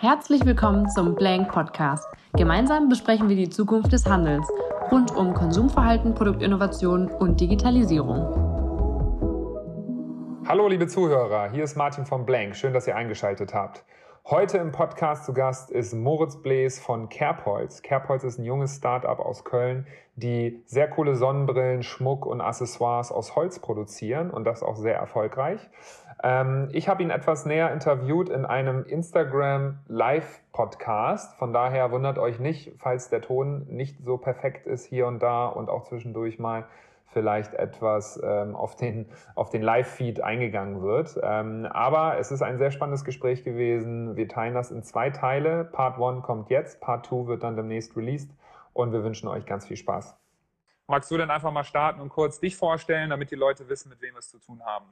Herzlich willkommen zum Blank Podcast. Gemeinsam besprechen wir die Zukunft des Handels rund um Konsumverhalten, Produktinnovation und Digitalisierung. Hallo liebe Zuhörer, hier ist Martin von Blank. Schön, dass ihr eingeschaltet habt. Heute im Podcast zu Gast ist Moritz Blees von Kerbholz. Kerbholz ist ein junges Startup aus Köln, die sehr coole Sonnenbrillen, Schmuck und Accessoires aus Holz produzieren und das auch sehr erfolgreich. Ähm, ich habe ihn etwas näher interviewt in einem Instagram Live-Podcast. Von daher wundert euch nicht, falls der Ton nicht so perfekt ist hier und da und auch zwischendurch mal vielleicht etwas ähm, auf den, auf den Live-Feed eingegangen wird. Ähm, aber es ist ein sehr spannendes Gespräch gewesen. Wir teilen das in zwei Teile. Part 1 kommt jetzt, Part 2 wird dann demnächst released und wir wünschen euch ganz viel Spaß. Magst du denn einfach mal starten und kurz dich vorstellen, damit die Leute wissen, mit wem wir es zu tun haben?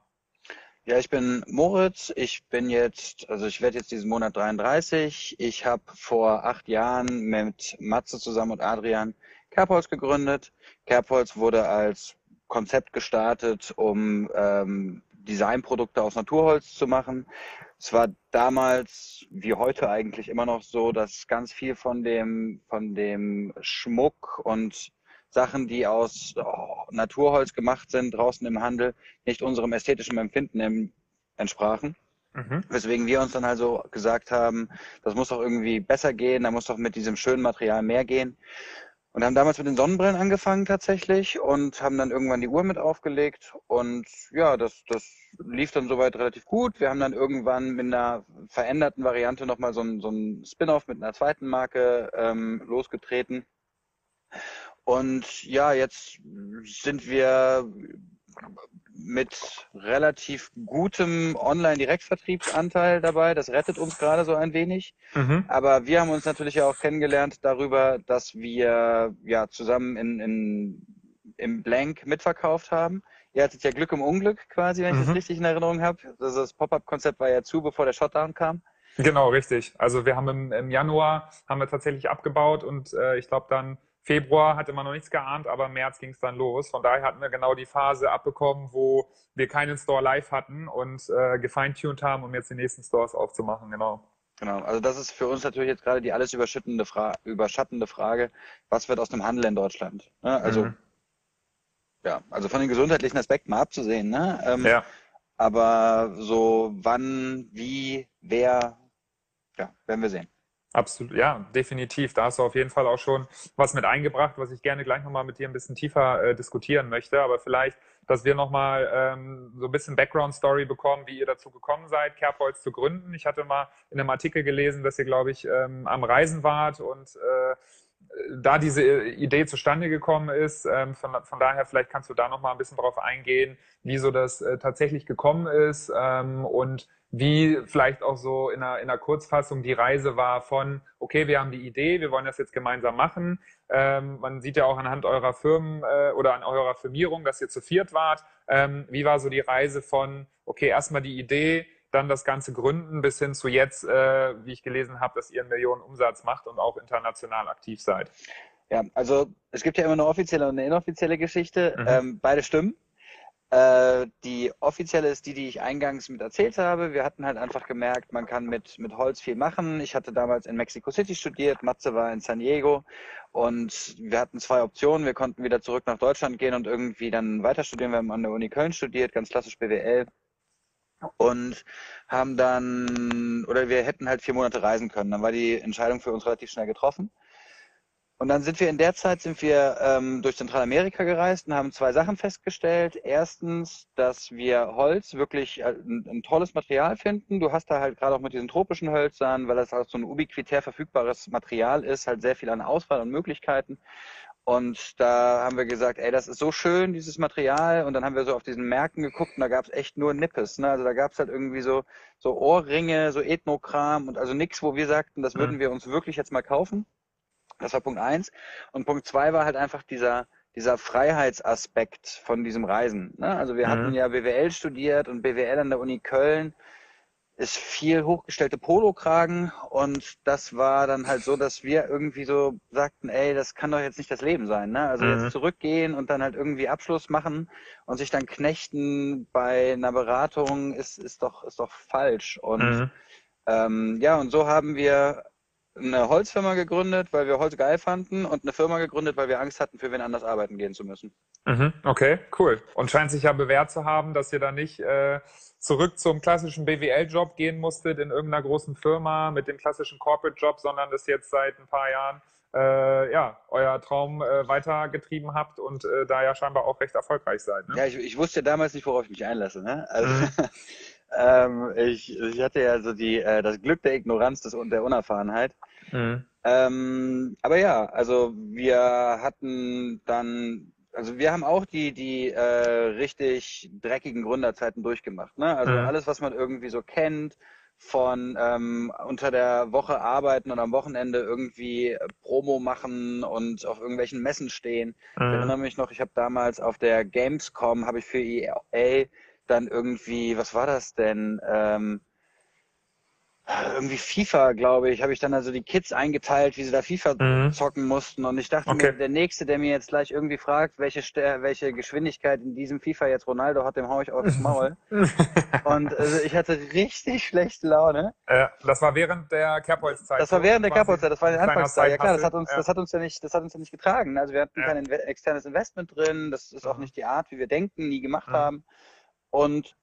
Ja, ich bin Moritz. Ich bin jetzt, also ich werde jetzt diesen Monat 33. Ich habe vor acht Jahren mit Matze zusammen und Adrian Kerbholz gegründet. Kerbholz wurde als Konzept gestartet, um ähm, Designprodukte aus Naturholz zu machen. Es war damals, wie heute eigentlich immer noch so, dass ganz viel von dem, von dem Schmuck und Sachen, die aus oh, Naturholz gemacht sind, draußen im Handel, nicht unserem ästhetischen Empfinden entsprachen. Mhm. Weswegen wir uns dann also gesagt haben, das muss doch irgendwie besser gehen, da muss doch mit diesem schönen Material mehr gehen. Und haben damals mit den Sonnenbrillen angefangen tatsächlich und haben dann irgendwann die Uhr mit aufgelegt. Und ja, das, das lief dann soweit relativ gut. Wir haben dann irgendwann mit einer veränderten Variante nochmal so ein, so ein Spin-off mit einer zweiten Marke ähm, losgetreten. Und ja, jetzt sind wir mit relativ gutem Online-Direktvertriebsanteil dabei. Das rettet uns gerade so ein wenig. Mhm. Aber wir haben uns natürlich ja auch kennengelernt darüber, dass wir ja zusammen in, in, im Blank mitverkauft haben. Ihr hattet ja Glück im Unglück quasi, wenn ich das mhm. richtig in Erinnerung habe. Also das Pop-up-Konzept war ja zu, bevor der Shutdown kam. Genau, richtig. Also wir haben im, im Januar haben wir tatsächlich abgebaut und äh, ich glaube dann Februar hatte man noch nichts geahnt, aber im März ging es dann los. Von daher hatten wir genau die Phase abbekommen, wo wir keinen Store live hatten und äh, gefeintuned haben, um jetzt die nächsten Stores aufzumachen, genau. Genau, also das ist für uns natürlich jetzt gerade die alles überschüttende Fra überschattende Frage, was wird aus dem Handel in Deutschland? Ne? Also mhm. ja, also von den gesundheitlichen Aspekten mal abzusehen, ne? Ähm, ja. Aber so wann, wie, wer, ja, werden wir sehen. Absolut, ja, definitiv. Da hast du auf jeden Fall auch schon was mit eingebracht, was ich gerne gleich nochmal mit dir ein bisschen tiefer äh, diskutieren möchte. Aber vielleicht, dass wir nochmal ähm, so ein bisschen Background-Story bekommen, wie ihr dazu gekommen seid, Kerbholz zu gründen. Ich hatte mal in einem Artikel gelesen, dass ihr, glaube ich, ähm, am Reisen wart und äh, da diese Idee zustande gekommen ist. Ähm, von, von, daher, vielleicht kannst du da nochmal ein bisschen drauf eingehen, wie so das äh, tatsächlich gekommen ist ähm, und wie vielleicht auch so in einer, in einer Kurzfassung die Reise war von, okay, wir haben die Idee, wir wollen das jetzt gemeinsam machen. Ähm, man sieht ja auch anhand eurer Firmen äh, oder an eurer Firmierung, dass ihr zu viert wart. Ähm, wie war so die Reise von, okay, erstmal die Idee, dann das Ganze gründen bis hin zu jetzt, äh, wie ich gelesen habe, dass ihr einen Millionen Umsatz macht und auch international aktiv seid? Ja, also es gibt ja immer eine offizielle und eine inoffizielle Geschichte. Mhm. Ähm, beide stimmen. Äh, die offizielle ist die, die ich eingangs mit erzählt habe. Wir hatten halt einfach gemerkt, man kann mit, mit Holz viel machen. Ich hatte damals in Mexico City studiert, Matze war in San Diego und wir hatten zwei Optionen. Wir konnten wieder zurück nach Deutschland gehen und irgendwie dann weiter studieren. Wir haben an der Uni Köln studiert, ganz klassisch BWL und haben dann, oder wir hätten halt vier Monate reisen können. Dann war die Entscheidung für uns relativ schnell getroffen. Und dann sind wir in der Zeit sind wir ähm, durch Zentralamerika gereist und haben zwei Sachen festgestellt. Erstens, dass wir Holz wirklich äh, ein, ein, tolles Material finden. Du hast da halt gerade auch mit diesen tropischen Hölzern, weil das halt so ein ubiquitär verfügbares Material ist, halt sehr viel an Auswahl und Möglichkeiten. Und da haben wir gesagt, ey, das ist so schön, dieses Material. Und dann haben wir so auf diesen Märkten geguckt und da gab es echt nur Nippes. Ne? Also da gab es halt irgendwie so, so Ohrringe, so Ethnokram und also nichts, wo wir sagten, das würden mhm. wir uns wirklich jetzt mal kaufen. Das war Punkt eins. Und Punkt zwei war halt einfach dieser, dieser Freiheitsaspekt von diesem Reisen. Ne? Also wir mhm. hatten ja BWL studiert und BWL an der Uni Köln ist viel hochgestellte Polokragen und das war dann halt so, dass wir irgendwie so sagten, ey, das kann doch jetzt nicht das Leben sein, ne? Also mhm. jetzt zurückgehen und dann halt irgendwie Abschluss machen und sich dann knechten bei einer Beratung ist ist doch ist doch falsch und mhm Ähm, ja, und so haben wir eine Holzfirma gegründet, weil wir Holz geil fanden und eine Firma gegründet, weil wir Angst hatten, für wen anders arbeiten gehen zu müssen. Mhm, okay, cool. Und scheint sich ja bewährt zu haben, dass ihr da nicht äh, zurück zum klassischen BWL-Job gehen musstet in irgendeiner großen Firma mit dem klassischen Corporate-Job, sondern das jetzt seit ein paar Jahren äh, ja, euer Traum äh, weitergetrieben habt und äh, da ja scheinbar auch recht erfolgreich seid. Ne? Ja, ich, ich wusste ja damals nicht, worauf ich mich einlasse. Ne? Also, mhm. ähm, ich, ich hatte ja so die, äh, das Glück der Ignoranz des, der Unerfahrenheit. Mhm. Ähm, aber ja, also wir hatten dann, also wir haben auch die, die äh, richtig dreckigen Gründerzeiten durchgemacht. Ne? Also mhm. alles, was man irgendwie so kennt, von ähm, unter der Woche arbeiten und am Wochenende irgendwie Promo machen und auf irgendwelchen Messen stehen. Mhm. Ich erinnere mich noch, ich habe damals auf der Gamescom, habe ich für EA dann irgendwie, was war das denn? Ähm, irgendwie FIFA, glaube ich, habe ich dann also die Kids eingeteilt, wie sie da FIFA mhm. zocken mussten. Und ich dachte okay. mir, der Nächste, der mir jetzt gleich irgendwie fragt, welche, welche Geschwindigkeit in diesem FIFA jetzt Ronaldo hat, dem hau ich aufs Maul. und also ich hatte richtig schlechte Laune. Äh, das war während der Kerbholz-Zeit. Das war während der Kerbholz-Zeit, das war in der Anfangszeit. Ja klar, das hat uns, ja. das hat uns ja nicht, das hat uns ja nicht getragen. Also wir hatten ja. kein externes Investment drin, das ist auch mhm. nicht die Art, wie wir denken, nie gemacht mhm. haben. Und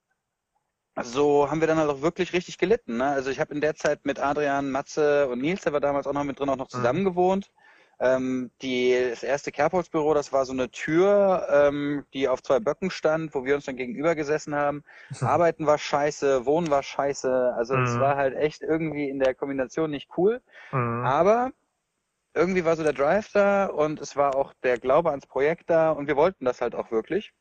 so haben wir dann halt auch wirklich richtig gelitten. Ne? Also ich habe in der Zeit mit Adrian, Matze und Nils, der war damals auch noch mit drin, auch noch mhm. zusammen gewohnt. Ähm, die, das erste Kerbholzbüro, das war so eine Tür, ähm, die auf zwei Böcken stand, wo wir uns dann gegenüber gesessen haben. Arbeiten war scheiße, Wohnen war scheiße. Also es mhm. war halt echt irgendwie in der Kombination nicht cool. Mhm. Aber irgendwie war so der Drive da und es war auch der Glaube ans Projekt da und wir wollten das halt auch wirklich.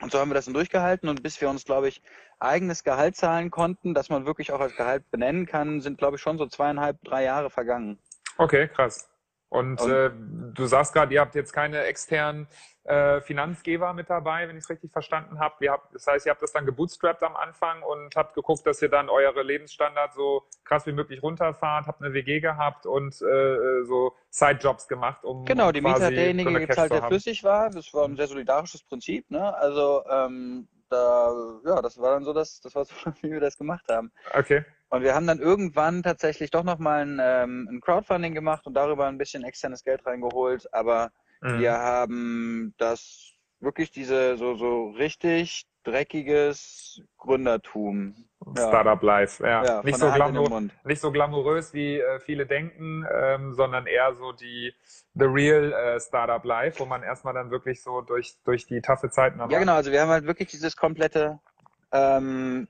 Und so haben wir das dann durchgehalten und bis wir uns, glaube ich, eigenes Gehalt zahlen konnten, dass man wirklich auch als Gehalt benennen kann, sind, glaube ich, schon so zweieinhalb, drei Jahre vergangen. Okay, krass. Und, und äh, du sagst gerade, ihr habt jetzt keine externen äh, Finanzgeber mit dabei, wenn ich es richtig verstanden habe. Das heißt, ihr habt das dann gebootstrapped am Anfang und habt geguckt, dass ihr dann eure Lebensstandards so krass wie möglich runterfahrt, habt eine WG gehabt und äh, so Sidejobs gemacht, um Genau, die Mieter derjenige gezahlt, der flüssig war. Das war ein sehr solidarisches Prinzip. Ne? Also ähm, da, ja, das war dann so, das, das war so, wie wir das gemacht haben. Okay. Und wir haben dann irgendwann tatsächlich doch nochmal ein, ähm, ein Crowdfunding gemacht und darüber ein bisschen externes Geld reingeholt, aber Mhm. Wir haben das wirklich diese so, so richtig dreckiges Gründertum. Startup Life, ja. ja nicht, so glamour, nicht so glamourös, wie äh, viele denken, ähm, sondern eher so die the real äh, Startup Life, wo man erstmal dann wirklich so durch, durch die taffe Zeiten Ja, genau, also wir haben halt wirklich dieses komplette ähm,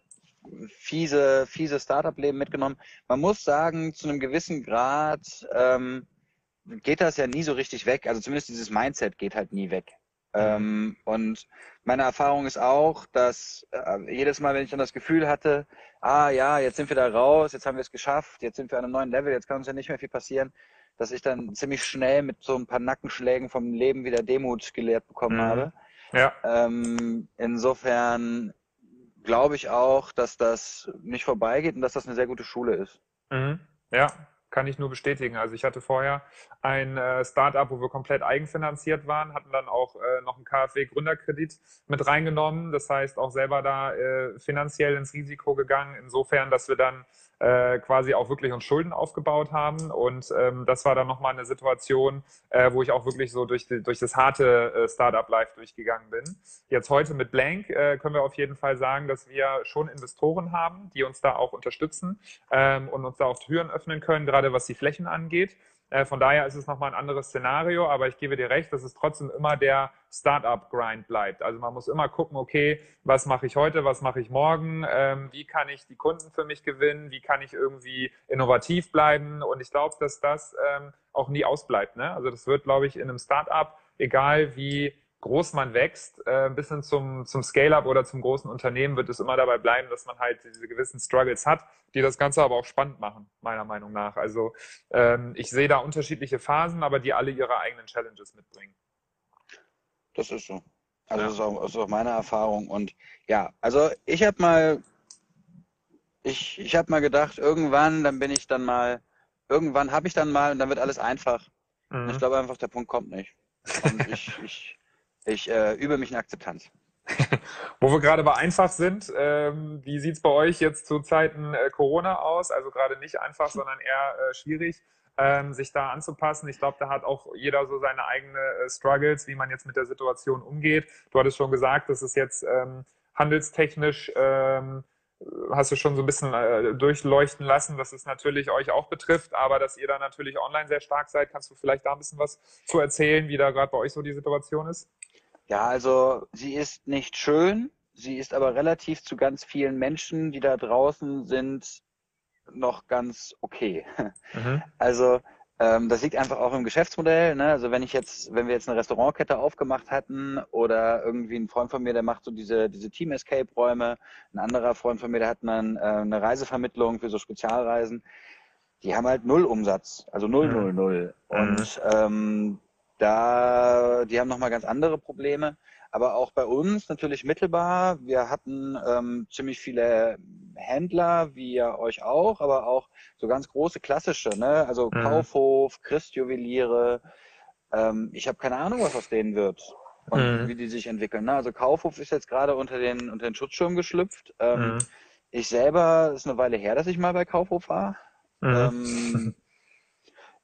fiese, fiese Startup-Leben mitgenommen. Man muss sagen, zu einem gewissen Grad ähm, geht das ja nie so richtig weg. Also zumindest dieses Mindset geht halt nie weg. Mhm. Ähm, und meine Erfahrung ist auch, dass äh, jedes Mal, wenn ich dann das Gefühl hatte, ah ja, jetzt sind wir da raus, jetzt haben wir es geschafft, jetzt sind wir an einem neuen Level, jetzt kann uns ja nicht mehr viel passieren, dass ich dann ziemlich schnell mit so ein paar Nackenschlägen vom Leben wieder Demut gelehrt bekommen mhm. habe. Ja. Ähm, insofern glaube ich auch, dass das nicht vorbeigeht und dass das eine sehr gute Schule ist. Mhm. Ja, kann ich nur bestätigen. Also ich hatte vorher ein äh, Startup, wo wir komplett eigenfinanziert waren, hatten dann auch äh, noch einen KfW-Gründerkredit mit reingenommen. Das heißt, auch selber da äh, finanziell ins Risiko gegangen. Insofern, dass wir dann äh, quasi auch wirklich uns Schulden aufgebaut haben. Und ähm, das war dann nochmal eine Situation, äh, wo ich auch wirklich so durch, die, durch das harte äh, Startup-Life durchgegangen bin. Jetzt heute mit Blank äh, können wir auf jeden Fall sagen, dass wir schon Investoren haben, die uns da auch unterstützen ähm, und uns da auch Türen öffnen können, gerade was die Flächen angeht. Äh, von daher ist es nochmal ein anderes Szenario, aber ich gebe dir recht, dass es trotzdem immer der Startup-Grind bleibt. Also man muss immer gucken, okay, was mache ich heute, was mache ich morgen, ähm, wie kann ich die Kunden für mich gewinnen, wie kann ich irgendwie innovativ bleiben und ich glaube, dass das ähm, auch nie ausbleibt. Ne? Also das wird, glaube ich, in einem Startup, egal wie groß man wächst, äh, bis hin zum, zum Scale-up oder zum großen Unternehmen, wird es immer dabei bleiben, dass man halt diese gewissen Struggles hat, die das Ganze aber auch spannend machen, meiner Meinung nach. Also ähm, ich sehe da unterschiedliche Phasen, aber die alle ihre eigenen Challenges mitbringen. Das ist so. Also ja. das, ist auch, das ist auch meine Erfahrung. Und ja, also ich habe mal, ich, ich habe mal gedacht, irgendwann, dann bin ich dann mal, irgendwann habe ich dann mal und dann wird alles einfach. Mhm. Ich glaube einfach, der Punkt kommt nicht. Und ich, ich ich äh, übe mich in Akzeptanz. Wo wir gerade bei einfach sind, ähm, wie sieht es bei euch jetzt zu Zeiten äh, Corona aus? Also gerade nicht einfach, sondern eher äh, schwierig, ähm, sich da anzupassen. Ich glaube, da hat auch jeder so seine eigenen äh, Struggles, wie man jetzt mit der Situation umgeht. Du hattest schon gesagt, das ist jetzt ähm, handelstechnisch ähm, hast du schon so ein bisschen äh, durchleuchten lassen, dass es natürlich euch auch betrifft, aber dass ihr da natürlich online sehr stark seid. Kannst du vielleicht da ein bisschen was zu erzählen, wie da gerade bei euch so die Situation ist? Ja, also sie ist nicht schön, sie ist aber relativ zu ganz vielen Menschen, die da draußen sind, noch ganz okay. Mhm. Also ähm, das liegt einfach auch im Geschäftsmodell. Ne? Also wenn ich jetzt, wenn wir jetzt eine Restaurantkette aufgemacht hatten oder irgendwie ein Freund von mir, der macht so diese, diese Team Escape Räume, ein anderer Freund von mir, der hat dann äh, eine Reisevermittlung für so Spezialreisen. Die haben halt null Umsatz, also null, mhm. null, null. Und mhm. ähm, da, die haben nochmal ganz andere Probleme. Aber auch bei uns natürlich mittelbar. Wir hatten ähm, ziemlich viele Händler, wie ja euch auch, aber auch so ganz große klassische, ne? Also mhm. Kaufhof, Christjuweliere. Ähm, ich habe keine Ahnung, was aus denen wird und mhm. wie die sich entwickeln. Ne? Also Kaufhof ist jetzt gerade unter den, unter den Schutzschirm geschlüpft. Ähm, mhm. Ich selber, ist eine Weile her, dass ich mal bei Kaufhof war. Mhm. Ähm,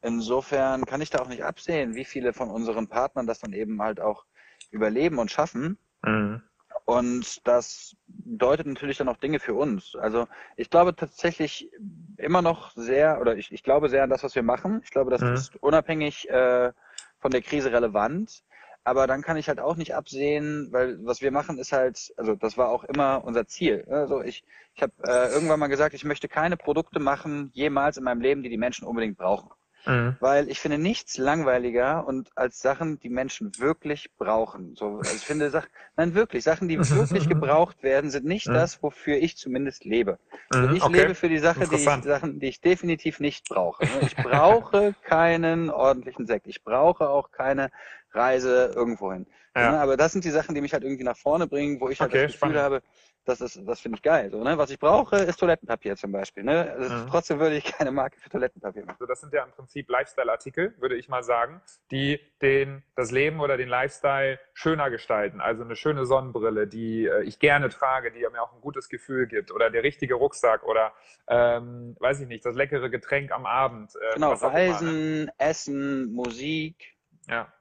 insofern kann ich da auch nicht absehen, wie viele von unseren Partnern das dann eben halt auch überleben und schaffen. Mhm. Und das deutet natürlich dann auch Dinge für uns. Also ich glaube tatsächlich immer noch sehr, oder ich, ich glaube sehr an das, was wir machen. Ich glaube, das mhm. ist unabhängig äh, von der Krise relevant. Aber dann kann ich halt auch nicht absehen, weil was wir machen ist halt, also das war auch immer unser Ziel. Also ich, ich habe äh, irgendwann mal gesagt, ich möchte keine Produkte machen, jemals in meinem Leben, die die Menschen unbedingt brauchen. Mhm. Weil ich finde nichts langweiliger und als Sachen, die Menschen wirklich brauchen. So, also ich finde Sachen, nein, wirklich, Sachen, die wirklich gebraucht werden, sind nicht mhm. das, wofür ich zumindest lebe. Also mhm, ich okay. lebe für die Sache, die ich, Sachen, die ich definitiv nicht brauche. Ich brauche keinen ordentlichen Sekt. Ich brauche auch keine Reise irgendwohin. Ja. Aber das sind die Sachen, die mich halt irgendwie nach vorne bringen, wo ich halt okay, das Gefühl spannend. habe, das ist, das finde ich geil. So, ne? Was ich brauche, ist Toilettenpapier zum Beispiel. Ne? Also mhm. Trotzdem würde ich keine Marke für Toilettenpapier machen. Also das sind ja im Prinzip Lifestyle-Artikel, würde ich mal sagen, die den, das Leben oder den Lifestyle schöner gestalten. Also eine schöne Sonnenbrille, die äh, ich gerne trage, die mir auch ein gutes Gefühl gibt. Oder der richtige Rucksack oder, ähm, weiß ich nicht, das leckere Getränk am Abend. Äh, genau, Reisen, ne? Essen, Musik. Ja.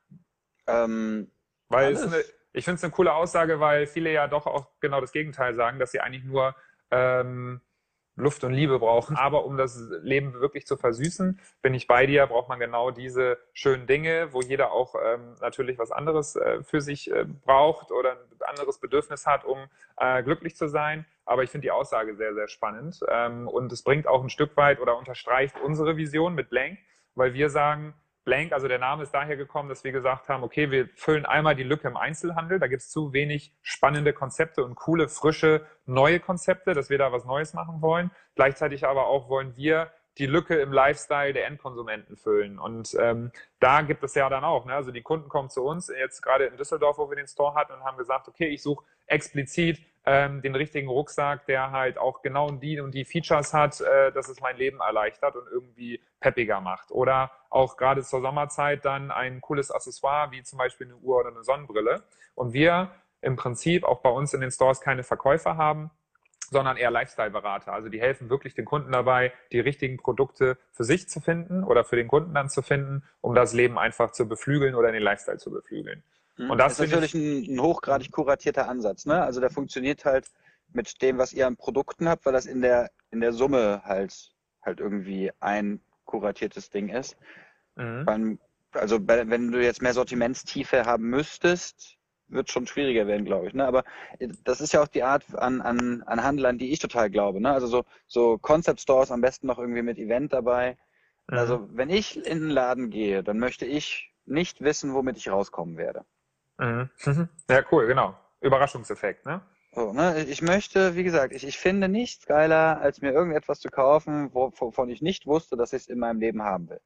Ähm, Weil eine, ich finde es eine coole Aussage, weil viele ja doch auch genau das Gegenteil sagen, dass sie eigentlich nur ähm, Luft und Liebe brauchen. Aber um das Leben wirklich zu versüßen, bin ich bei dir, braucht man genau diese schönen Dinge, wo jeder auch ähm, natürlich was anderes äh, für sich äh, braucht oder ein anderes Bedürfnis hat, um äh, glücklich zu sein. Aber ich finde die Aussage sehr, sehr spannend. Ähm, und es bringt auch ein Stück weit oder unterstreicht unsere Vision mit Blank, weil wir sagen, Blank, also der Name ist daher gekommen, dass wir gesagt haben, okay, wir füllen einmal die Lücke im Einzelhandel. Da gibt es zu wenig spannende Konzepte und coole, frische, neue Konzepte, dass wir da was Neues machen wollen. Gleichzeitig aber auch wollen wir die Lücke im Lifestyle der Endkonsumenten füllen. Und ähm, da gibt es ja dann auch, ne? also die Kunden kommen zu uns, jetzt gerade in Düsseldorf, wo wir den Store hatten, und haben gesagt, okay, ich suche explizit ähm, den richtigen Rucksack, der halt auch genau die und die Features hat, äh, dass es mein Leben erleichtert und irgendwie peppiger macht. Oder auch gerade zur Sommerzeit dann ein cooles Accessoire, wie zum Beispiel eine Uhr oder eine Sonnenbrille. Und wir im Prinzip auch bei uns in den Stores keine Verkäufer haben, sondern eher Lifestyle-Berater. Also die helfen wirklich den Kunden dabei, die richtigen Produkte für sich zu finden oder für den Kunden dann zu finden, um das Leben einfach zu beflügeln oder den Lifestyle zu beflügeln. Mhm. Und das, das ist natürlich ein, ein, hochgradig kuratierter Ansatz. Ne? Also der funktioniert halt mit dem, was ihr an Produkten habt, weil das in der, in der Summe halt, halt irgendwie ein kuratiertes Ding ist. Mhm. Beim, also wenn du jetzt mehr Sortimentstiefe haben müsstest, wird schon schwieriger werden, glaube ich. Ne? Aber das ist ja auch die Art an, an, an Handel, an die ich total glaube. Ne? Also so, so Concept Stores am besten noch irgendwie mit Event dabei. Mhm. Also wenn ich in den Laden gehe, dann möchte ich nicht wissen, womit ich rauskommen werde. Mhm. Ja, cool, genau. Überraschungseffekt, ne? So, ne? Ich möchte, wie gesagt, ich, ich finde nichts geiler, als mir irgendetwas zu kaufen, wovon ich nicht wusste, dass ich es in meinem Leben haben will.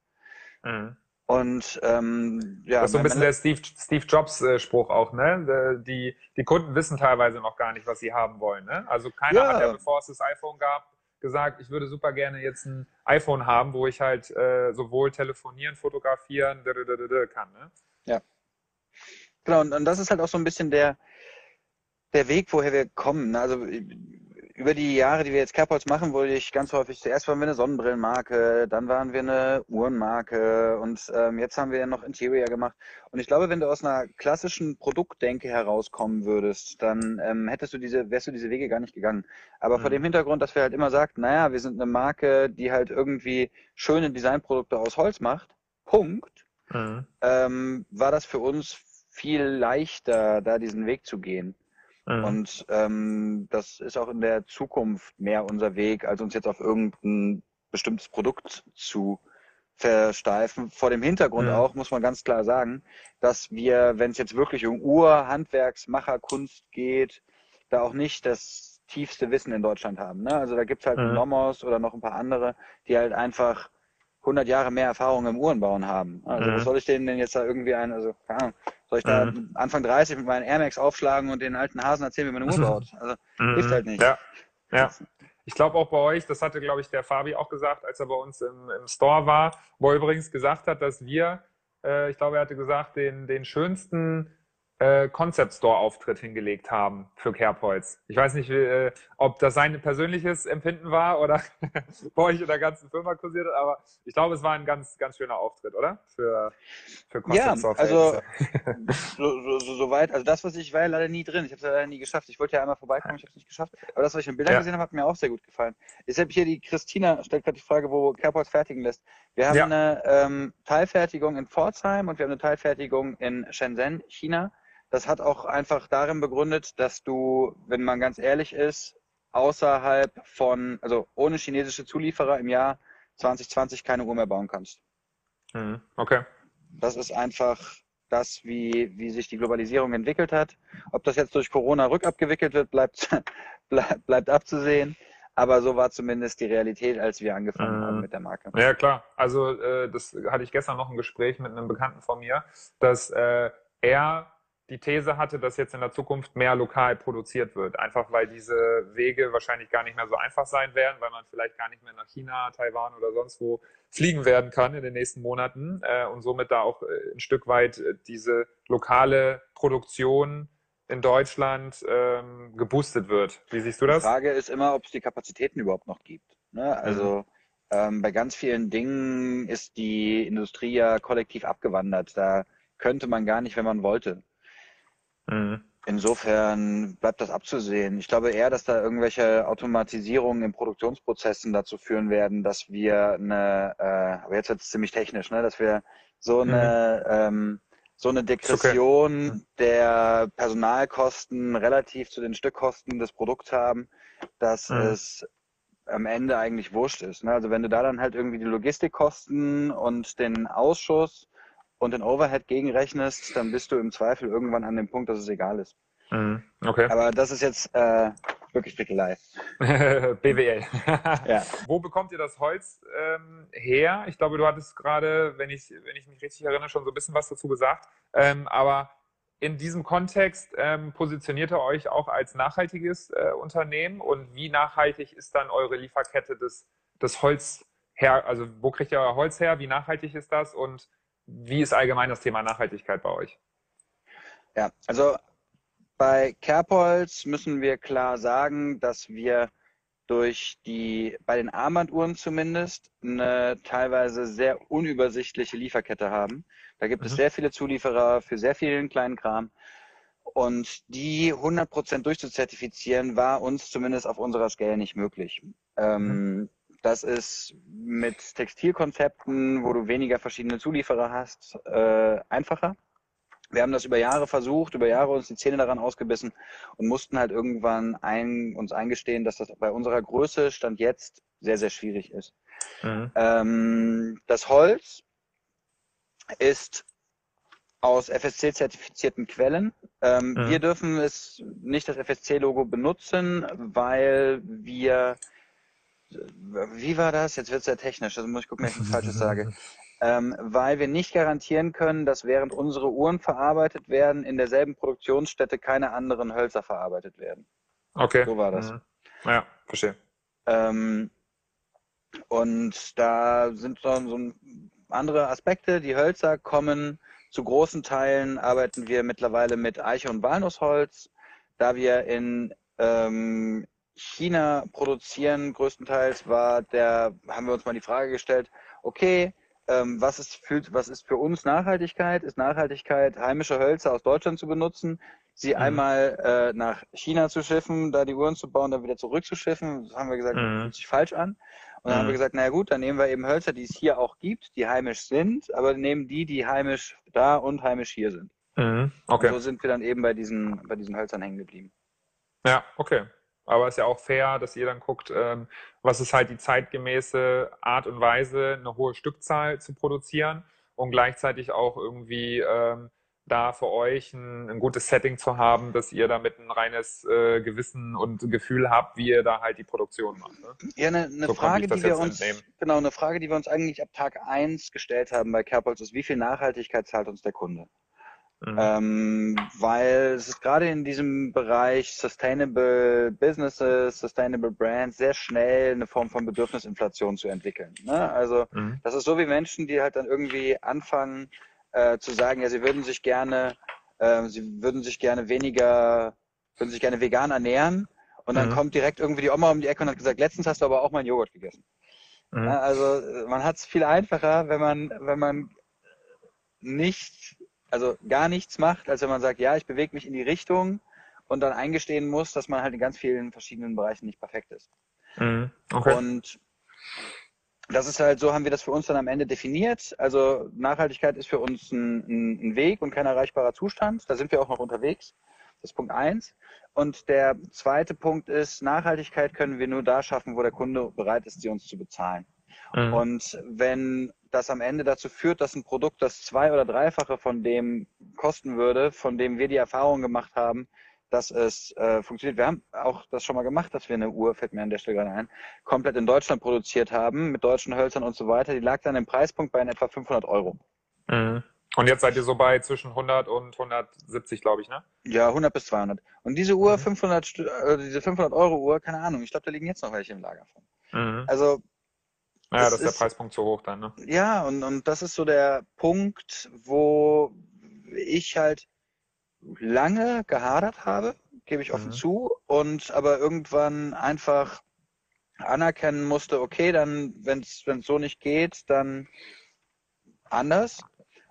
Mhm. Und ähm, ja. Das ist so ein bisschen der Steve, Steve Jobs-Spruch äh, auch, ne? Die, die Kunden wissen teilweise noch gar nicht, was sie haben wollen. Ne? Also keiner ja. hat ja, bevor es das iPhone gab, gesagt, ich würde super gerne jetzt ein iPhone haben, wo ich halt äh, sowohl telefonieren, fotografieren kann. Ne? Ja. Genau, und, und das ist halt auch so ein bisschen der, der Weg, woher wir kommen. Also über die Jahre, die wir jetzt Kerbholz machen, wurde ich ganz häufig, zuerst waren wir eine Sonnenbrillenmarke, dann waren wir eine Uhrenmarke und ähm, jetzt haben wir ja noch Interior gemacht. Und ich glaube, wenn du aus einer klassischen Produktdenke herauskommen würdest, dann ähm, hättest du diese, wärst du diese Wege gar nicht gegangen. Aber mhm. vor dem Hintergrund, dass wir halt immer sagt, naja, wir sind eine Marke, die halt irgendwie schöne Designprodukte aus Holz macht, Punkt, mhm. ähm, war das für uns viel leichter, da diesen Weg zu gehen. Mhm. Und ähm, das ist auch in der Zukunft mehr unser Weg, als uns jetzt auf irgendein bestimmtes Produkt zu versteifen. Vor dem Hintergrund mhm. auch, muss man ganz klar sagen, dass wir, wenn es jetzt wirklich um Ur-, Handwerks-, Macherkunst geht, da auch nicht das tiefste Wissen in Deutschland haben. Ne? Also da gibt's halt mhm. Nomos oder noch ein paar andere, die halt einfach 100 Jahre mehr Erfahrung im Uhrenbauen haben. Also mhm. was soll ich denen denn jetzt da irgendwie ein, also keine Ahnung, soll ich da mhm. Anfang 30 mit meinen Air Max aufschlagen und den alten Hasen erzählen, wie man eine Uhr baut? Also mhm. hilft halt nicht. Ja, ja. Ich glaube auch bei euch, das hatte, glaube ich, der Fabi auch gesagt, als er bei uns im, im Store war, wo er übrigens gesagt hat, dass wir, äh, ich glaube, er hatte gesagt, den, den schönsten äh, Concept Store Auftritt hingelegt haben für Kerbholz. Ich weiß nicht, äh, ob das sein persönliches Empfinden war oder bei euch in der ganzen Firma kursiert, aber ich glaube, es war ein ganz, ganz schöner Auftritt, oder? Für, für Concept Store. Ja, also so, so, so, weit, also das, was ich war ja leider nie drin. Ich habe es ja leider nie geschafft. Ich wollte ja einmal vorbeikommen, ich habe es nicht geschafft. Aber das, was ich in Bildern ja. gesehen habe, hat mir auch sehr gut gefallen. Deshalb hier die Christina stellt gerade die Frage, wo Kerbholz fertigen lässt. Wir haben ja. eine ähm, Teilfertigung in Pforzheim und wir haben eine Teilfertigung in Shenzhen, China. Das hat auch einfach darin begründet, dass du, wenn man ganz ehrlich ist, außerhalb von, also ohne chinesische Zulieferer im Jahr 2020 keine Uhr mehr bauen kannst. Mhm. Okay. Das ist einfach das, wie, wie sich die Globalisierung entwickelt hat. Ob das jetzt durch Corona rückabgewickelt wird, bleibt, bleibt abzusehen. Aber so war zumindest die Realität, als wir angefangen mhm. haben mit der Marke. Ja, klar. Also äh, das hatte ich gestern noch ein Gespräch mit einem Bekannten von mir, dass äh, er die These hatte, dass jetzt in der Zukunft mehr lokal produziert wird. Einfach weil diese Wege wahrscheinlich gar nicht mehr so einfach sein werden, weil man vielleicht gar nicht mehr nach China, Taiwan oder sonst wo fliegen werden kann in den nächsten Monaten äh, und somit da auch äh, ein Stück weit äh, diese lokale Produktion in Deutschland ähm, geboostet wird. Wie siehst du das? Die Frage ist immer, ob es die Kapazitäten überhaupt noch gibt. Ne? Also mhm. ähm, bei ganz vielen Dingen ist die Industrie ja kollektiv abgewandert. Da könnte man gar nicht, wenn man wollte. Mhm. Insofern bleibt das abzusehen. Ich glaube eher, dass da irgendwelche Automatisierungen in Produktionsprozessen dazu führen werden, dass wir eine, äh, aber jetzt wird es ziemlich technisch, ne, dass wir so eine, mhm. ähm, so eine Degression okay. der Personalkosten relativ zu den Stückkosten des Produkts haben, dass mhm. es am Ende eigentlich wurscht ist. Ne? Also wenn du da dann halt irgendwie die Logistikkosten und den Ausschuss und den Overhead gegenrechnest, dann bist du im Zweifel irgendwann an dem Punkt, dass es egal ist. Mhm. Okay. Aber das ist jetzt äh, wirklich Pickelei. BWL. ja. Wo bekommt ihr das Holz ähm, her? Ich glaube, du hattest gerade, wenn ich, wenn ich mich richtig erinnere, schon so ein bisschen was dazu gesagt. Ähm, aber in diesem Kontext ähm, positioniert ihr euch auch als nachhaltiges äh, Unternehmen und wie nachhaltig ist dann eure Lieferkette des, des Holz her? Also wo kriegt ihr euer Holz her? Wie nachhaltig ist das? Und wie ist allgemein das Thema Nachhaltigkeit bei euch? Ja, also bei Kerbholz müssen wir klar sagen, dass wir durch die, bei den Armbanduhren zumindest, eine teilweise sehr unübersichtliche Lieferkette haben. Da gibt mhm. es sehr viele Zulieferer für sehr vielen kleinen Kram. Und die 100% durchzuzertifizieren, war uns zumindest auf unserer Scale nicht möglich. Ähm, mhm. Das ist mit Textilkonzepten, wo du weniger verschiedene Zulieferer hast, äh, einfacher. Wir haben das über Jahre versucht, über Jahre uns die Zähne daran ausgebissen und mussten halt irgendwann ein, uns eingestehen, dass das bei unserer Größe Stand jetzt sehr, sehr schwierig ist. Mhm. Ähm, das Holz ist aus FSC-zertifizierten Quellen. Ähm, mhm. Wir dürfen es nicht das FSC-Logo benutzen, weil wir wie war das? Jetzt wird es ja technisch, also muss ich gucken, wenn ich was Falsches sage. Ähm, weil wir nicht garantieren können, dass während unsere Uhren verarbeitet werden, in derselben Produktionsstätte keine anderen Hölzer verarbeitet werden. Okay. So war das. Mhm. Ja, verstehe. Ähm, und da sind so, so andere Aspekte. Die Hölzer kommen zu großen Teilen, arbeiten wir mittlerweile mit Eiche- und Walnussholz. da wir in ähm, China produzieren, größtenteils war der, haben wir uns mal die Frage gestellt, okay, ähm, was, ist für, was ist für uns Nachhaltigkeit? Ist Nachhaltigkeit, heimische Hölzer aus Deutschland zu benutzen, sie mhm. einmal äh, nach China zu schiffen, da die Uhren zu bauen, dann wieder zurückzuschiffen? Das haben wir gesagt, mhm. fühlt sich falsch an. Und dann mhm. haben wir mhm. gesagt, naja gut, dann nehmen wir eben Hölzer, die es hier auch gibt, die heimisch sind, aber nehmen die, die heimisch da und heimisch hier sind. Mhm. Okay. Und so sind wir dann eben bei diesen, bei diesen Hölzern hängen geblieben. Ja, okay. Aber es ist ja auch fair, dass ihr dann guckt, ähm, was ist halt die zeitgemäße Art und Weise, eine hohe Stückzahl zu produzieren und gleichzeitig auch irgendwie ähm, da für euch ein, ein, gutes Setting zu haben, dass ihr damit ein reines äh, Gewissen und Gefühl habt, wie ihr da halt die Produktion macht. Ne? Ja, eine, eine so Frage, die wir uns entnehmen. genau eine Frage, die wir uns eigentlich ab Tag 1 gestellt haben bei Kerbholz ist, wie viel Nachhaltigkeit zahlt uns der Kunde? Mhm. Ähm, weil es ist gerade in diesem Bereich Sustainable Businesses, Sustainable Brands sehr schnell eine Form von Bedürfnisinflation zu entwickeln. Ne? Also mhm. das ist so wie Menschen, die halt dann irgendwie anfangen äh, zu sagen, ja, sie würden sich gerne, äh, sie würden sich gerne weniger, würden sich gerne vegan ernähren und dann mhm. kommt direkt irgendwie die Oma um die Ecke und hat gesagt, letztens hast du aber auch mal einen Joghurt gegessen. Mhm. Ja, also man hat es viel einfacher, wenn man, wenn man nicht also gar nichts macht, als wenn man sagt, ja, ich bewege mich in die Richtung und dann eingestehen muss, dass man halt in ganz vielen verschiedenen Bereichen nicht perfekt ist. Mhm. Okay. Und das ist halt so, haben wir das für uns dann am Ende definiert. Also Nachhaltigkeit ist für uns ein, ein, Weg und kein erreichbarer Zustand. Da sind wir auch noch unterwegs. Das ist Punkt eins. Und der zweite Punkt ist, Nachhaltigkeit können wir nur da schaffen, wo der Kunde bereit ist, sie uns zu bezahlen. Mhm. Und wenn das am Ende dazu führt, dass ein Produkt das zwei- oder dreifache von dem kosten würde, von dem wir die Erfahrung gemacht haben, dass es äh, funktioniert. Wir haben auch das schon mal gemacht, dass wir eine Uhr, fällt mir an der Stelle gerade ein, komplett in Deutschland produziert haben, mit deutschen Hölzern und so weiter. Die lag dann im Preispunkt bei etwa 500 Euro. Mhm. Und jetzt seid ihr so bei zwischen 100 und 170, glaube ich, ne? Ja, 100 bis 200. Und diese Uhr, mhm. 500, äh, diese 500 Euro Uhr, keine Ahnung, ich glaube, da liegen jetzt noch welche im Lager von. Mhm. Also ja, das, ist der Preispunkt zu hoch dann, ne? Ja, und, und das ist so der Punkt, wo ich halt lange gehadert habe, gebe ich offen mhm. zu, und aber irgendwann einfach anerkennen musste, okay, dann, wenn es so nicht geht, dann anders.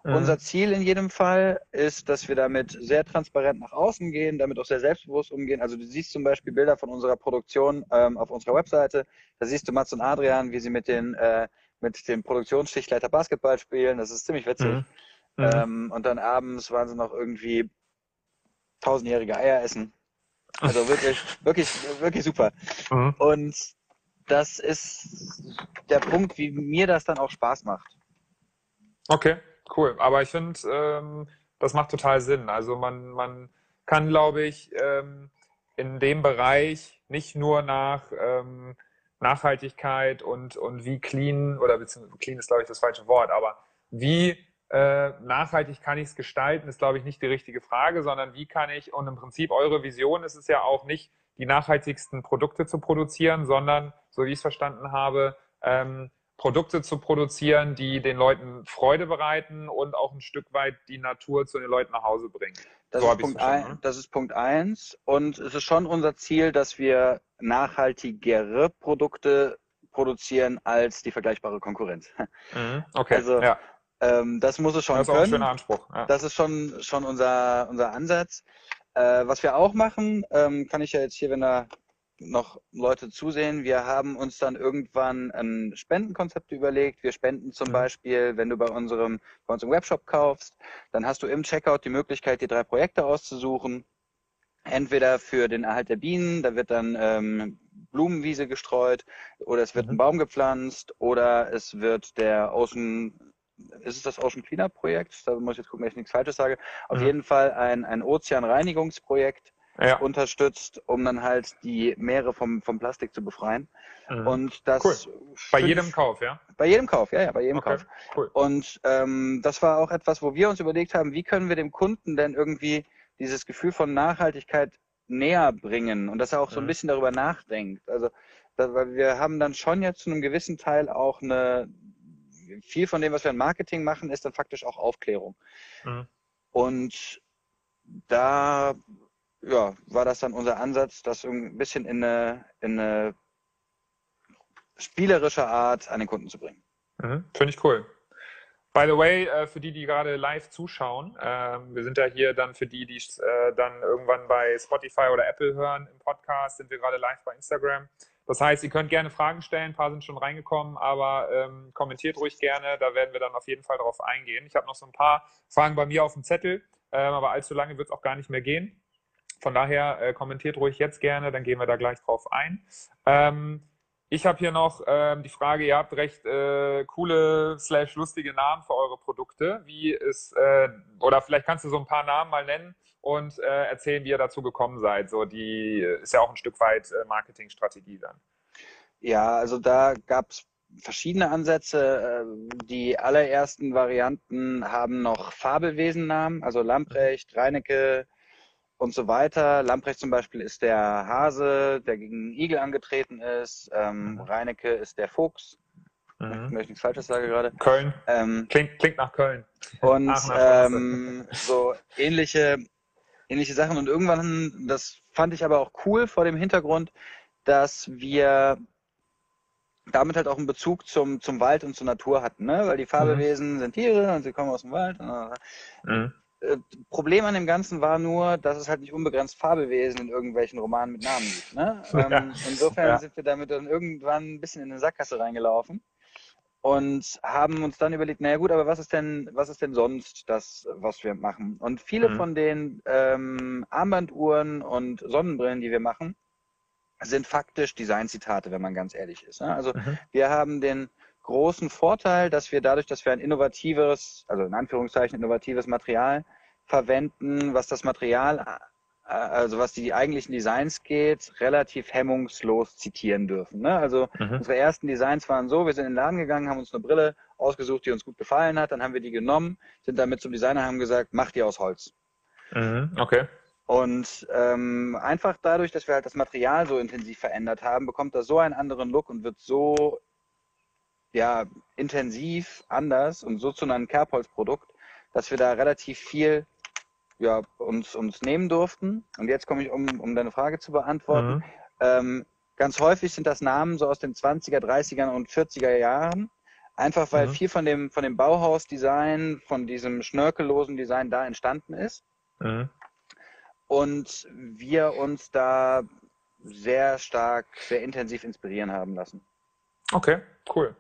Mhm. Unser Ziel in jedem Fall ist, dass wir damit sehr transparent nach außen gehen, damit auch sehr selbstbewusst umgehen. Also du siehst zum Beispiel Bilder von unserer Produktion ähm, auf unserer Webseite. Da siehst du Mats und Adrian, wie sie mit den äh, mit dem Produktionsschichtleiter Basketball spielen. Das ist ziemlich witzig. Mhm. Mhm. Ähm, und dann abends waren sie noch irgendwie tausendjährige Eier essen. Also wirklich, wirklich, wirklich super. Mhm. Und das ist der Punkt, wie mir das dann auch Spaß macht. Okay. Cool, aber ich finde, ähm, das macht total Sinn. Also man, man kann, glaube ich, ähm, in dem Bereich nicht nur nach ähm, Nachhaltigkeit und, und wie clean, oder beziehungsweise clean ist, glaube ich, das falsche Wort, aber wie äh, nachhaltig kann ich es gestalten, ist, glaube ich, nicht die richtige Frage, sondern wie kann ich, und im Prinzip eure Vision ist es ja auch nicht, die nachhaltigsten Produkte zu produzieren, sondern, so wie ich es verstanden habe, ähm, Produkte zu produzieren, die den Leuten Freude bereiten und auch ein Stück weit die Natur zu den Leuten nach Hause bringen. Das, so ist, Punkt ein, ne? das ist Punkt eins. Und es ist schon unser Ziel, dass wir nachhaltigere Produkte produzieren als die vergleichbare Konkurrenz. Mhm, okay. Also ja. ähm, das muss es schon Das ist können. auch ein schöner Anspruch. Ja. Das ist schon, schon unser, unser Ansatz. Äh, was wir auch machen, ähm, kann ich ja jetzt hier, wenn da noch Leute zusehen. Wir haben uns dann irgendwann ein Spendenkonzept überlegt. Wir spenden zum mhm. Beispiel, wenn du bei unserem, bei unserem Webshop kaufst, dann hast du im Checkout die Möglichkeit, dir drei Projekte auszusuchen. Entweder für den Erhalt der Bienen, da wird dann ähm, Blumenwiese gestreut oder es wird mhm. ein Baum gepflanzt oder es wird der Ocean ist es das Ocean Cleanup Projekt? Da muss ich jetzt gucken, dass ich nichts Falsches sage. Auf mhm. jeden Fall ein, ein Ozeanreinigungsprojekt, ja. unterstützt, um dann halt die Meere vom, vom Plastik zu befreien. Mhm. Und das cool. Bei jedem Kauf, ja? Bei jedem Kauf, ja, ja, bei jedem okay. Kauf. Cool. Und ähm, das war auch etwas, wo wir uns überlegt haben, wie können wir dem Kunden denn irgendwie dieses Gefühl von Nachhaltigkeit näher bringen und dass er auch so ein mhm. bisschen darüber nachdenkt. Also, das, weil wir haben dann schon jetzt zu einem gewissen Teil auch eine, viel von dem, was wir in Marketing machen, ist dann faktisch auch Aufklärung. Mhm. Und da ja, war das dann unser Ansatz, das ein bisschen in eine, in eine spielerische Art an den Kunden zu bringen. Mhm, Finde ich cool. By the way, äh, für die, die gerade live zuschauen, ähm, wir sind ja hier dann für die, die äh, dann irgendwann bei Spotify oder Apple hören im Podcast, sind wir gerade live bei Instagram. Das heißt, ihr könnt gerne Fragen stellen, ein paar sind schon reingekommen, aber ähm, kommentiert ruhig gerne, da werden wir dann auf jeden Fall darauf eingehen. Ich habe noch so ein paar Fragen bei mir auf dem Zettel, ähm, aber allzu lange wird es auch gar nicht mehr gehen. Von daher äh, kommentiert ruhig jetzt gerne, dann gehen wir da gleich drauf ein. Ähm, ich habe hier noch ähm, die Frage, ihr habt recht äh, coole slash lustige Namen für eure Produkte. Wie ist, äh, oder vielleicht kannst du so ein paar Namen mal nennen und äh, erzählen, wie ihr dazu gekommen seid. So, die ist ja auch ein Stück weit äh, Marketingstrategie dann. Ja, also da gab es verschiedene Ansätze. Äh, die allerersten Varianten haben noch Fabelwesennamen, also Lamprecht, Reinecke, und so weiter. Lamprecht zum Beispiel ist der Hase, der gegen Igel angetreten ist. Ähm, mhm. Reinecke ist der Fuchs. Mhm. Ich möchte nichts Falsches sagen gerade. Köln. Ähm, klingt, klingt nach Köln. Und ähm, so ähnliche, ähnliche Sachen. Und irgendwann, das fand ich aber auch cool vor dem Hintergrund, dass wir damit halt auch einen Bezug zum, zum Wald und zur Natur hatten, ne? Weil die Fabelwesen mhm. sind Tiere und sie kommen aus dem Wald. Mhm. Äh, Problem an dem Ganzen war nur, dass es halt nicht unbegrenzt Fabelwesen in irgendwelchen Romanen mit Namen gibt. Ne? Ja. Ähm, insofern ja. sind wir damit dann irgendwann ein bisschen in eine Sackgasse reingelaufen und haben uns dann überlegt, naja gut, aber was ist denn, was ist denn sonst das, was wir machen? Und viele mhm. von den ähm, Armbanduhren und Sonnenbrillen, die wir machen, sind faktisch Designzitate, wenn man ganz ehrlich ist. Ne? Also mhm. wir haben den großen Vorteil, dass wir dadurch, dass wir ein innovatives, also in Anführungszeichen innovatives Material verwenden, was das Material, äh, also was die eigentlichen Designs geht, relativ hemmungslos zitieren dürfen. Ne? Also mhm. unsere ersten Designs waren so, wir sind in den Laden gegangen, haben uns eine Brille ausgesucht, die uns gut gefallen hat, dann haben wir die genommen, sind damit zum Designer, haben gesagt, mach die aus Holz. Mhm. Okay. Und ähm, einfach dadurch, dass wir halt das Material so intensiv verändert haben, bekommt das so einen anderen Look und wird so ja intensiv anders und so zu einem Kerbholzprodukt, dass wir da relativ viel ja, uns, uns nehmen durften. Und jetzt komme ich, um, um deine Frage zu beantworten. Mhm. Ähm, ganz häufig sind das Namen so aus den 20er, 30er und 40er Jahren. Einfach weil mhm. viel von dem, von dem Bauhaus-Design, von diesem schnörkellosen Design da entstanden ist. Mhm. Und wir uns da sehr stark, sehr intensiv inspirieren haben lassen. Okay, cool.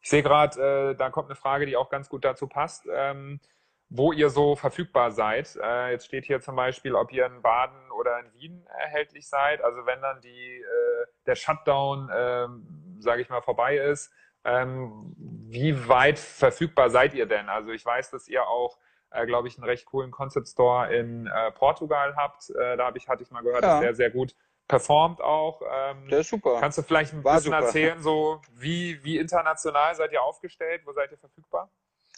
Ich sehe gerade, äh, da kommt eine Frage, die auch ganz gut dazu passt, ähm, wo ihr so verfügbar seid. Äh, jetzt steht hier zum Beispiel, ob ihr in Baden oder in Wien erhältlich seid. Also wenn dann die, äh, der Shutdown, ähm, sage ich mal, vorbei ist, ähm, wie weit verfügbar seid ihr denn? Also ich weiß, dass ihr auch äh, glaube ich, einen recht coolen Concept Store in äh, Portugal habt. Äh, da hab ich, hatte ich mal gehört, ja. dass der sehr gut performt auch. Ähm, Der ist super. Kannst du vielleicht ein War bisschen super. erzählen, so wie, wie international seid ihr aufgestellt? Wo seid ihr verfügbar?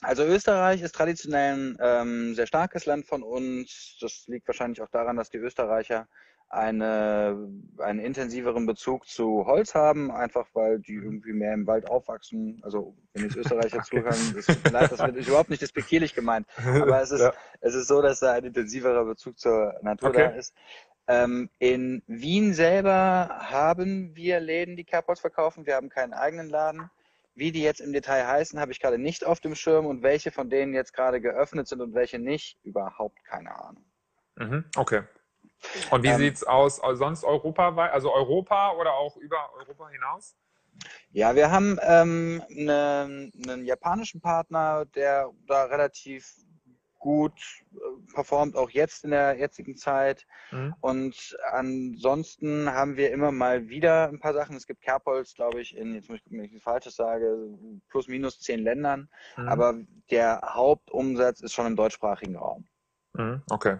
Also Österreich ist traditionell ein ähm, sehr starkes Land von uns. Das liegt wahrscheinlich auch daran, dass die Österreicher eine, einen intensiveren Bezug zu Holz haben, einfach weil die irgendwie mehr im Wald aufwachsen. Also wenn jetzt Österreicher zuhören, das tut mir leid, das wird überhaupt nicht despektierlich gemeint. Aber es ist, ja. es ist so, dass da ein intensiverer Bezug zur Natur okay. da ist. Ähm, in Wien selber haben wir Läden, die Kerbholz verkaufen. Wir haben keinen eigenen Laden. Wie die jetzt im Detail heißen, habe ich gerade nicht auf dem Schirm und welche von denen jetzt gerade geöffnet sind und welche nicht, überhaupt keine Ahnung. Mhm, okay. Und wie ähm, sieht es aus, sonst europaweit, also Europa oder auch über Europa hinaus? Ja, wir haben ähm, ne, einen japanischen Partner, der da relativ gut äh, performt, auch jetzt in der jetzigen Zeit. Mhm. Und ansonsten haben wir immer mal wieder ein paar Sachen. Es gibt Kerbholz, glaube ich, in, jetzt muss ich gucken, wenn ich nichts Falsches sage, plus minus zehn Ländern. Mhm. Aber der Hauptumsatz ist schon im deutschsprachigen Raum. Mhm. Okay.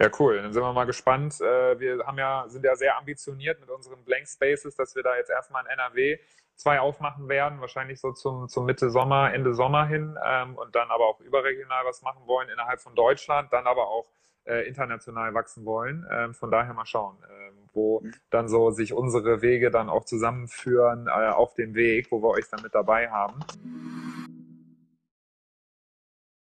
Ja, cool. Dann sind wir mal gespannt. Äh, wir haben ja, sind ja sehr ambitioniert mit unseren Blank Spaces, dass wir da jetzt erstmal in NRW zwei aufmachen werden, wahrscheinlich so zum, zum Mitte Sommer, Ende Sommer hin ähm, und dann aber auch überregional was machen wollen innerhalb von Deutschland, dann aber auch äh, international wachsen wollen. Ähm, von daher mal schauen, ähm, wo mhm. dann so sich unsere Wege dann auch zusammenführen äh, auf dem Weg, wo wir euch dann mit dabei haben.